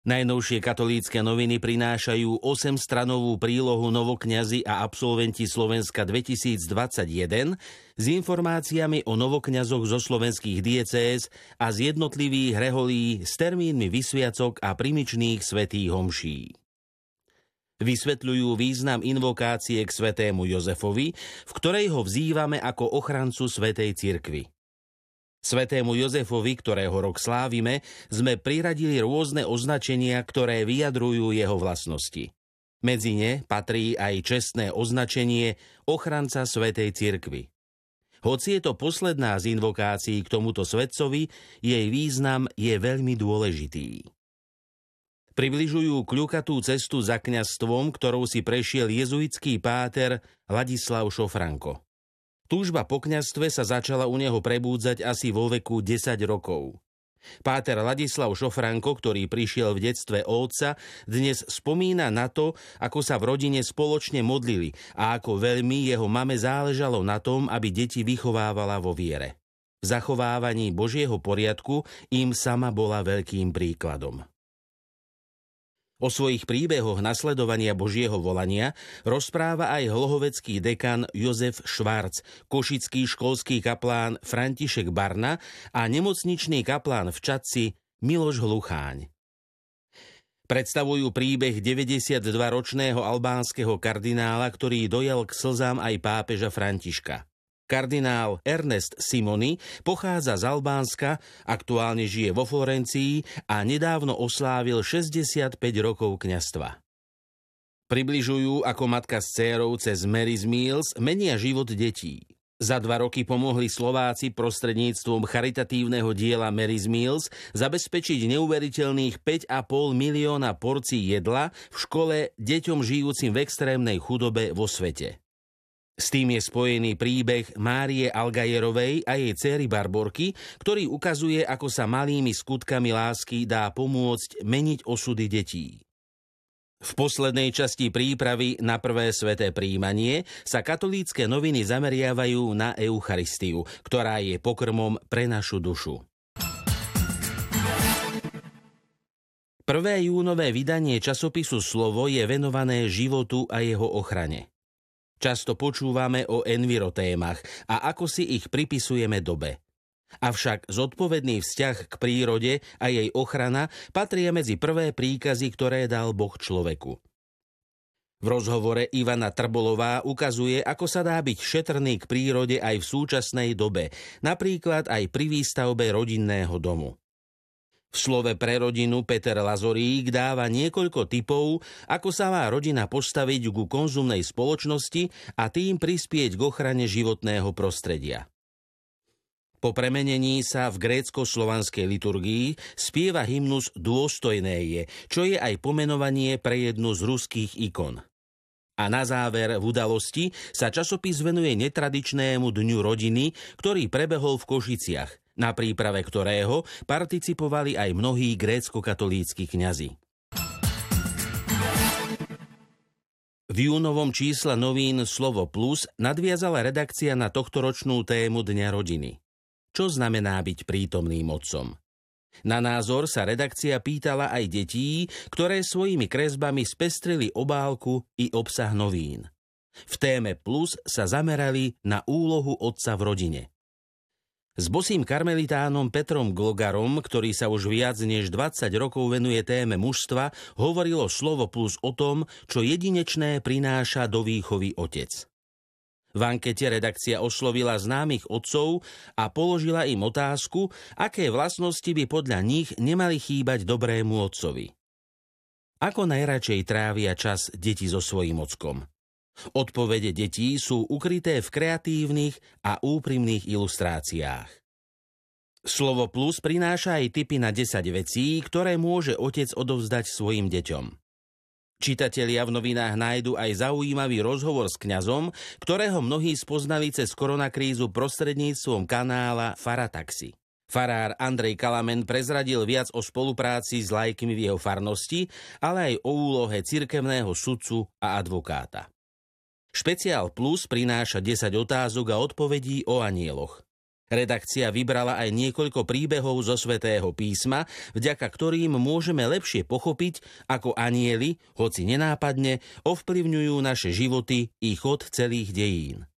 Najnovšie katolícke noviny prinášajú 8-stranovú prílohu novokňazi a absolventi Slovenska 2021 s informáciami o novokňazoch zo slovenských diecéz a z jednotlivých reholí s termínmi vysviacok a primičných svetých homší. Vysvetľujú význam invokácie k svetému Jozefovi, v ktorej ho vzývame ako ochrancu svetej cirkvy. Svetému Jozefovi, ktorého rok slávime, sme priradili rôzne označenia, ktoré vyjadrujú jeho vlastnosti. Medzi ne patrí aj čestné označenie ochranca Svetej cirkvy. Hoci je to posledná z invokácií k tomuto svetcovi, jej význam je veľmi dôležitý. Približujú kľukatú cestu za kňastvom, ktorou si prešiel jezuitský páter Ladislav Šofranko. Túžba po kňastve sa začala u neho prebúdzať asi vo veku 10 rokov. Páter Ladislav Šofranko, ktorý prišiel v detstve otca, dnes spomína na to, ako sa v rodine spoločne modlili a ako veľmi jeho mame záležalo na tom, aby deti vychovávala vo viere. V zachovávaní Božieho poriadku im sama bola veľkým príkladom. O svojich príbehoch nasledovania Božieho volania rozpráva aj hlohovecký dekan Jozef Švarc, košický školský kaplán František Barna a nemocničný kaplán v Čadci Miloš Hlucháň. Predstavujú príbeh 92-ročného albánskeho kardinála, ktorý dojal k slzám aj pápeža Františka. Kardinál Ernest Simony pochádza z Albánska, aktuálne žije vo Florencii a nedávno oslávil 65 rokov kňastva. Približujú, ako matka s dcérou cez Mary's Meals menia život detí. Za dva roky pomohli Slováci prostredníctvom charitatívneho diela Mary's Meals zabezpečiť neuveriteľných 5,5 milióna porcií jedla v škole deťom žijúcim v extrémnej chudobe vo svete. S tým je spojený príbeh Márie Algajerovej a jej céry Barborky, ktorý ukazuje, ako sa malými skutkami lásky dá pomôcť meniť osudy detí. V poslednej časti prípravy na prvé sveté príjmanie sa katolícke noviny zameriavajú na Eucharistiu, ktorá je pokrmom pre našu dušu. Prvé júnové vydanie časopisu Slovo je venované životu a jeho ochrane. Často počúvame o envirotémach a ako si ich pripisujeme dobe. Avšak zodpovedný vzťah k prírode a jej ochrana patria medzi prvé príkazy, ktoré dal Boh človeku. V rozhovore Ivana Trbolová ukazuje, ako sa dá byť šetrný k prírode aj v súčasnej dobe, napríklad aj pri výstavbe rodinného domu. V slove pre rodinu Peter Lazorík dáva niekoľko typov, ako sa má rodina postaviť ku konzumnej spoločnosti a tým prispieť k ochrane životného prostredia. Po premenení sa v grécko-slovanskej liturgii spieva hymnus Dôstojné je, čo je aj pomenovanie pre jednu z ruských ikon. A na záver v udalosti sa časopis venuje netradičnému dňu rodiny, ktorý prebehol v Košiciach – na príprave ktorého participovali aj mnohí grécko-katolícky kňazi. V júnovom čísle novín Slovo Plus nadviazala redakcia na tohtoročnú tému Dňa rodiny. Čo znamená byť prítomným otcom? Na názor sa redakcia pýtala aj detí, ktoré svojimi kresbami spestrili obálku i obsah novín. V téme Plus sa zamerali na úlohu otca v rodine. S bosým karmelitánom Petrom Glogarom, ktorý sa už viac než 20 rokov venuje téme mužstva, hovorilo slovo plus o tom, čo jedinečné prináša do výchovy otec. V ankete redakcia oslovila známych otcov a položila im otázku, aké vlastnosti by podľa nich nemali chýbať dobrému otcovi. Ako najradšej trávia čas deti so svojím ockom? Odpovede detí sú ukryté v kreatívnych a úprimných ilustráciách. Slovo plus prináša aj typy na 10 vecí, ktoré môže otec odovzdať svojim deťom. Čitatelia v novinách nájdu aj zaujímavý rozhovor s kňazom, ktorého mnohí spoznali cez koronakrízu prostredníctvom kanála Farataxi. Farár Andrej Kalamen prezradil viac o spolupráci s lajkmi v jeho farnosti, ale aj o úlohe cirkevného sudcu a advokáta. Špeciál Plus prináša 10 otázok a odpovedí o anieloch. Redakcia vybrala aj niekoľko príbehov zo svätého písma, vďaka ktorým môžeme lepšie pochopiť, ako anieli, hoci nenápadne, ovplyvňujú naše životy i chod celých dejín.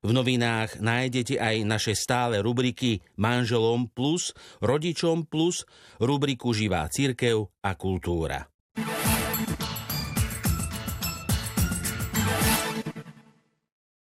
V novinách nájdete aj naše stále rubriky Manželom plus, Rodičom plus, rubriku Živá církev a kultúra.